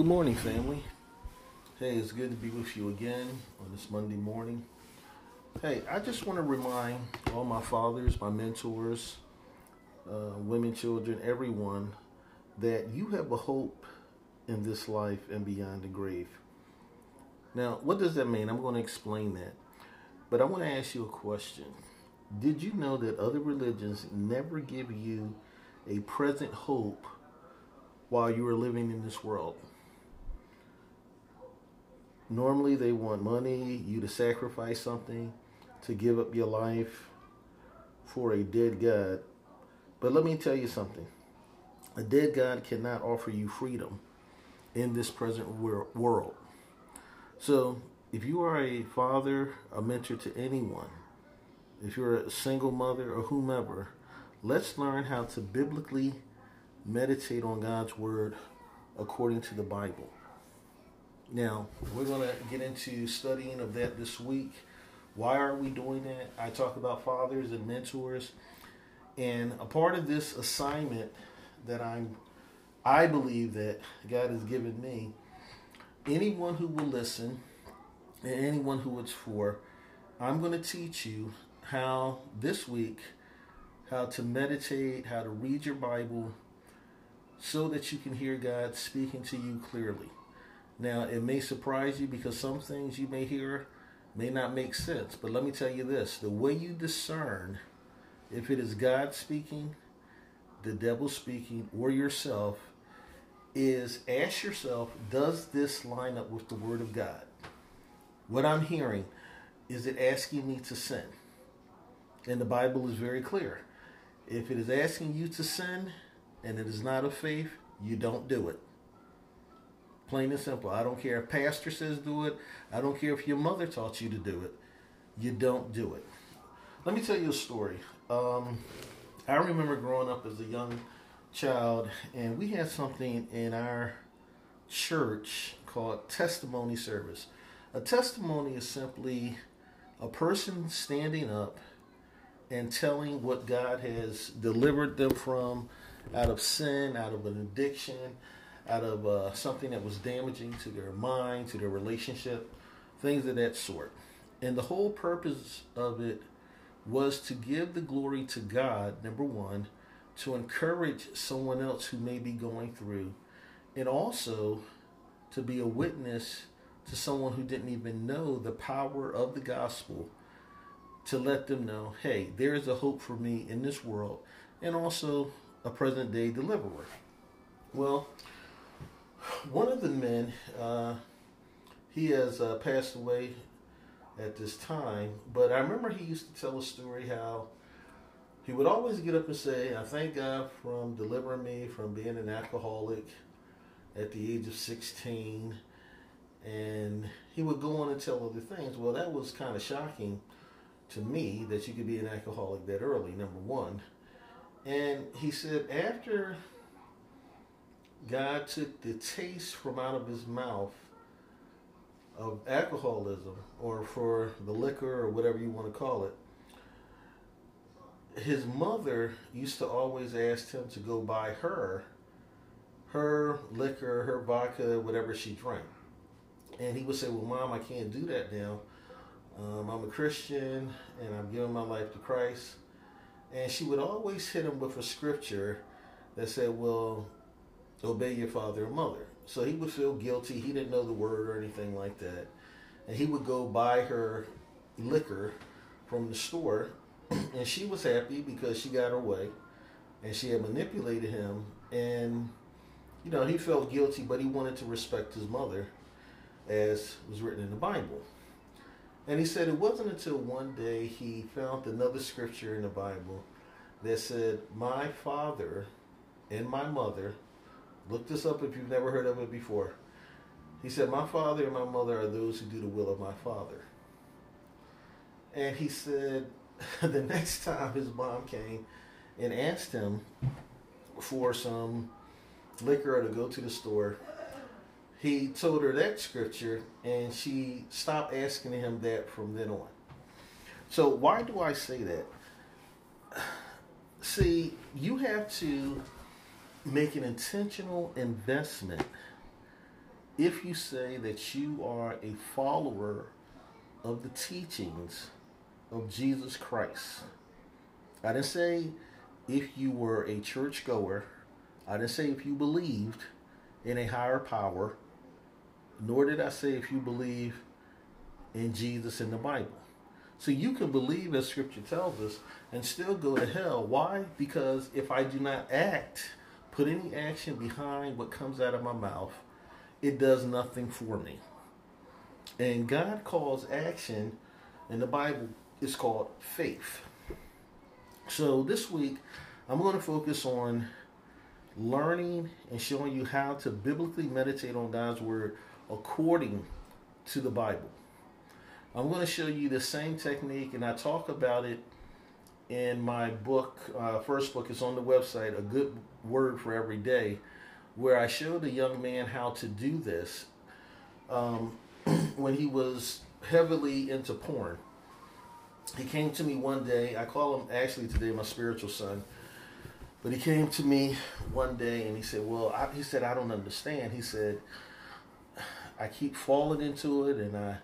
Good morning, family. Hey, it's good to be with you again on this Monday morning. Hey, I just want to remind all my fathers, my mentors, uh, women, children, everyone, that you have a hope in this life and beyond the grave. Now, what does that mean? I'm going to explain that. But I want to ask you a question. Did you know that other religions never give you a present hope while you are living in this world? Normally, they want money, you to sacrifice something, to give up your life for a dead God. But let me tell you something a dead God cannot offer you freedom in this present world. So, if you are a father, a mentor to anyone, if you're a single mother or whomever, let's learn how to biblically meditate on God's word according to the Bible. Now, we're going to get into studying of that this week. Why are we doing that? I talk about fathers and mentors. And a part of this assignment that I'm I believe that God has given me, anyone who will listen and anyone who it's for, I'm going to teach you how this week how to meditate, how to read your Bible so that you can hear God speaking to you clearly. Now, it may surprise you because some things you may hear may not make sense. But let me tell you this the way you discern if it is God speaking, the devil speaking, or yourself is ask yourself, does this line up with the Word of God? What I'm hearing, is it asking me to sin? And the Bible is very clear. If it is asking you to sin and it is not of faith, you don't do it. Plain and simple. I don't care if pastor says do it. I don't care if your mother taught you to do it. You don't do it. Let me tell you a story. Um, I remember growing up as a young child, and we had something in our church called testimony service. A testimony is simply a person standing up and telling what God has delivered them from out of sin, out of an addiction, out of uh, something that was damaging to their mind, to their relationship, things of that sort. And the whole purpose of it was to give the glory to God, number one, to encourage someone else who may be going through, and also to be a witness to someone who didn't even know the power of the gospel to let them know hey, there is a hope for me in this world, and also a present day deliverer. Well, one of the men, uh, he has uh, passed away at this time, but I remember he used to tell a story how he would always get up and say, I thank God from delivering me from being an alcoholic at the age of 16. And he would go on and tell other things. Well, that was kind of shocking to me that you could be an alcoholic that early, number one. And he said, after God took the taste from out of his mouth of alcoholism or for the liquor or whatever you want to call it, his mother used to always ask him to go buy her her liquor, her vodka, whatever she drank. And he would say, Well, mom, I can't do that now. Um, I'm a Christian and I'm giving my life to Christ. And she would always hit him with a scripture that said, Well, obey your father and mother. So he would feel guilty. He didn't know the word or anything like that. And he would go buy her liquor from the store. And she was happy because she got her way and she had manipulated him. And, you know, he felt guilty, but he wanted to respect his mother as was written in the Bible. And he said it wasn't until one day he found another scripture in the Bible that said, My father and my mother Look this up if you've never heard of it before. He said, My father and my mother are those who do the will of my father. And he said, the next time his mom came and asked him for some liquor to go to the store, he told her that scripture and she stopped asking him that from then on. So, why do I say that? See, you have to make an intentional investment if you say that you are a follower of the teachings of Jesus Christ. I didn't say if you were a churchgoer. I didn't say if you believed in a higher power. Nor did I say if you believe in Jesus in the Bible. So you can believe as scripture tells us and still go to hell. Why? Because if I do not act, put any action behind what comes out of my mouth, it does nothing for me. And God calls action in the Bible is called faith. So this week, I'm going to focus on learning and showing you how to biblically meditate on God's Word according to the Bible. I'm going to show you the same technique, and I talk about it in my book, uh, first book is on the website, A Good Word for Every Day, where I showed a young man how to do this um, when he was heavily into porn. He came to me one day, I call him actually today my spiritual son, but he came to me one day and he said, Well, I, he said, I don't understand. He said, I keep falling into it and I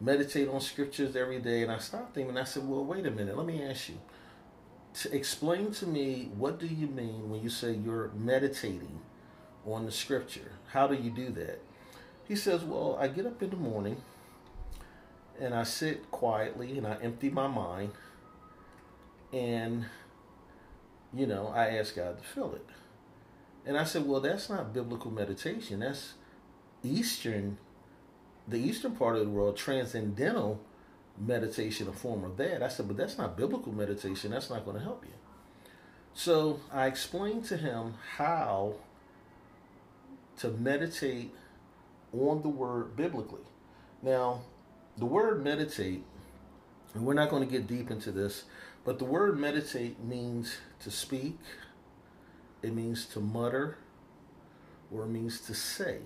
meditate on scriptures every day. And I stopped him and I said, Well, wait a minute. Let me ask you. To explain to me what do you mean when you say you're meditating on the scripture? How do you do that? He says, Well, I get up in the morning and I sit quietly and I empty my mind and you know, I ask God to fill it. And I said, Well, that's not biblical meditation. That's Eastern the eastern part of the world, transcendental meditation, a form of that. I said, but that's not biblical meditation. That's not going to help you. So I explained to him how to meditate on the word biblically. Now, the word meditate, and we're not going to get deep into this, but the word meditate means to speak, it means to mutter, or it means to say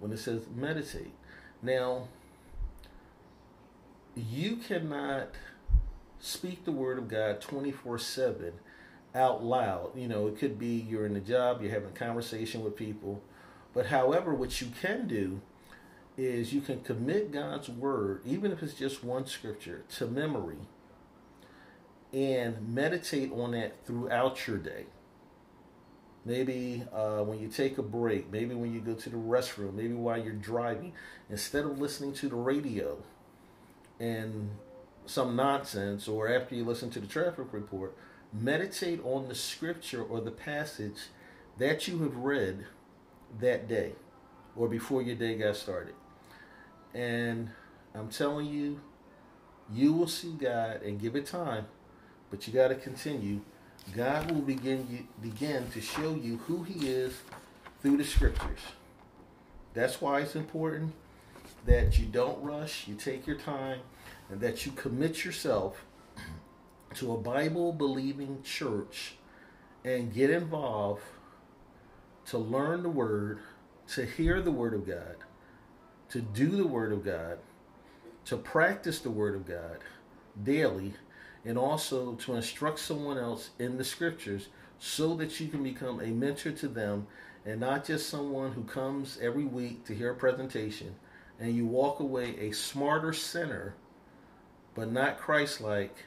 when it says meditate. Now, you cannot speak the word of God 24 7 out loud. You know, it could be you're in a job, you're having a conversation with people. But however, what you can do is you can commit God's word, even if it's just one scripture, to memory and meditate on that throughout your day. Maybe uh, when you take a break, maybe when you go to the restroom, maybe while you're driving, instead of listening to the radio and some nonsense, or after you listen to the traffic report, meditate on the scripture or the passage that you have read that day or before your day got started. And I'm telling you, you will see God and give it time, but you got to continue God will begin you, begin to show you who He is through the Scriptures. That's why it's important that you don't rush, you take your time, and that you commit yourself to a Bible believing church and get involved to learn the Word, to hear the Word of God, to do the Word of God, to practice the Word of God daily and also to instruct someone else in the scriptures so that you can become a mentor to them and not just someone who comes every week to hear a presentation and you walk away a smarter sinner but not Christ-like,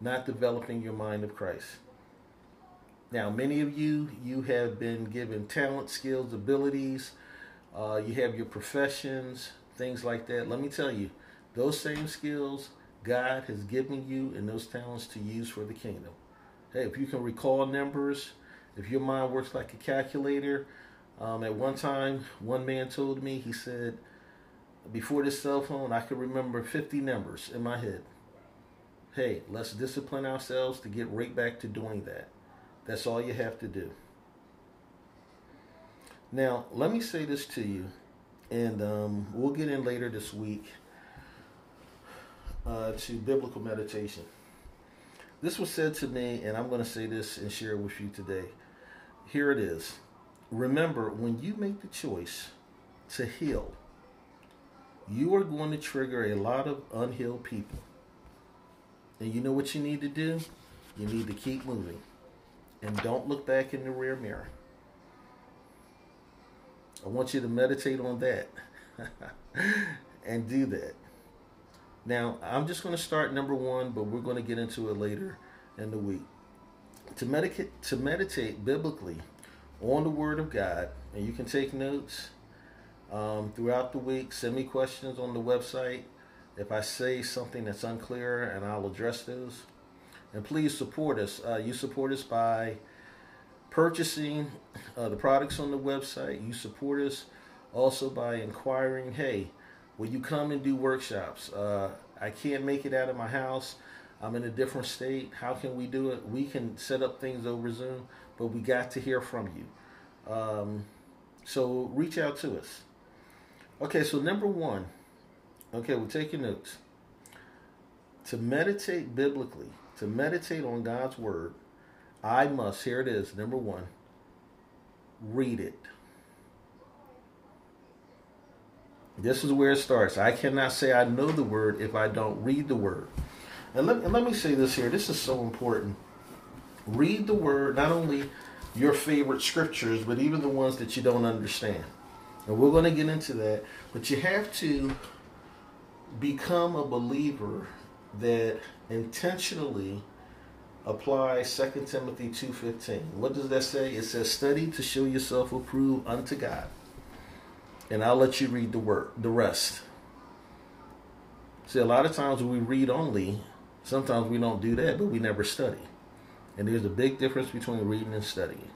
not developing your mind of Christ. Now, many of you, you have been given talent, skills, abilities. Uh, you have your professions, things like that. Let me tell you, those same skills God has given you and those talents to use for the kingdom. Hey, if you can recall numbers, if your mind works like a calculator, um, at one time, one man told me, he said, before this cell phone, I could remember 50 numbers in my head. Hey, let's discipline ourselves to get right back to doing that. That's all you have to do. Now, let me say this to you, and um, we'll get in later this week uh, to biblical meditation. This was said to me, and I'm going to say this and share it with you today. Here it is. Remember, when you make the choice to heal, you are going to trigger a lot of unhealed people. And you know what you need to do? You need to keep moving. And don't look back in the rear mirror. I want you to meditate on that and do that. Now, I'm just going to start number one, but we're going to get into it later in the week. To meditate, to meditate biblically on the Word of God, and you can take notes um, throughout the week. Send me questions on the website if I say something that's unclear, and I'll address those. And please support us. Uh, you support us by purchasing uh, the products on the website. You support us also by inquiring, hey, will you come and do workshops? Uh, I can't make it out of my house. I'm in a different state. How can we do it? We can set up things over Zoom, but we got to hear from you. Um, so reach out to us. Okay, so number one, okay, we'll take your notes. To meditate biblically, to meditate on God's word, I must, here it is, number one, read it. This is where it starts. I cannot say I know the word if I don't read the word. And let, and let me say this here. This is so important. Read the word, not only your favorite scriptures, but even the ones that you don't understand. And we're going to get into that. But you have to become a believer that intentionally apply 2 Timothy 2.15. What does that say? It says, study to show yourself approved unto God and I'll let you read the word, the rest. See, a lot of times when we read only, sometimes we don't do that, but we never study. And there's a big difference between reading and studying.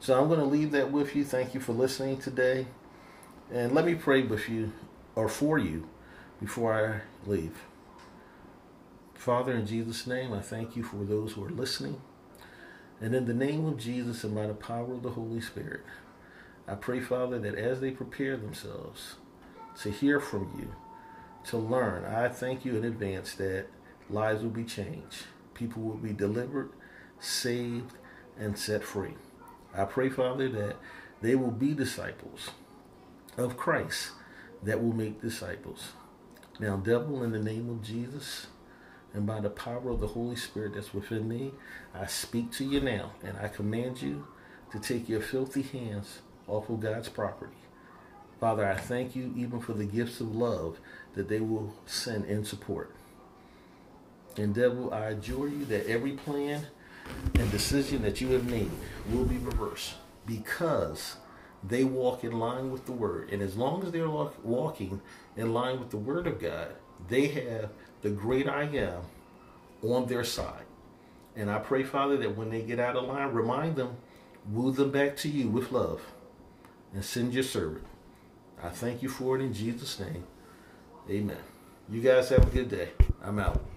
So I'm going to leave that with you. Thank you for listening today. And let me pray with you or for you before I leave. Father, in Jesus' name, I thank you for those who are listening. And in the name of Jesus and by the power of the Holy Spirit, I pray, Father, that as they prepare themselves to hear from you, to learn, I thank you in advance that lives will be changed. People will be delivered, saved, and set free. I pray, Father, that they will be disciples of Christ that will make disciples. Now, devil, in the name of Jesus and by the power of the Holy Spirit that's within me, I speak to you now and I command you to take your filthy hands off of God's property. Father, I thank you even for the gifts of love that they will send in support. And devil, I adjure you that every plan and decision that you have made will be reversed because they walk in line with the word. And as long as they're walking in line with the word of God, they have the great I am on their side. And I pray, Father, that when they get out of line, remind them, woo them back to you with love and send your servant. I thank you for it in Jesus' name. Amen. You guys have a good day. I'm out.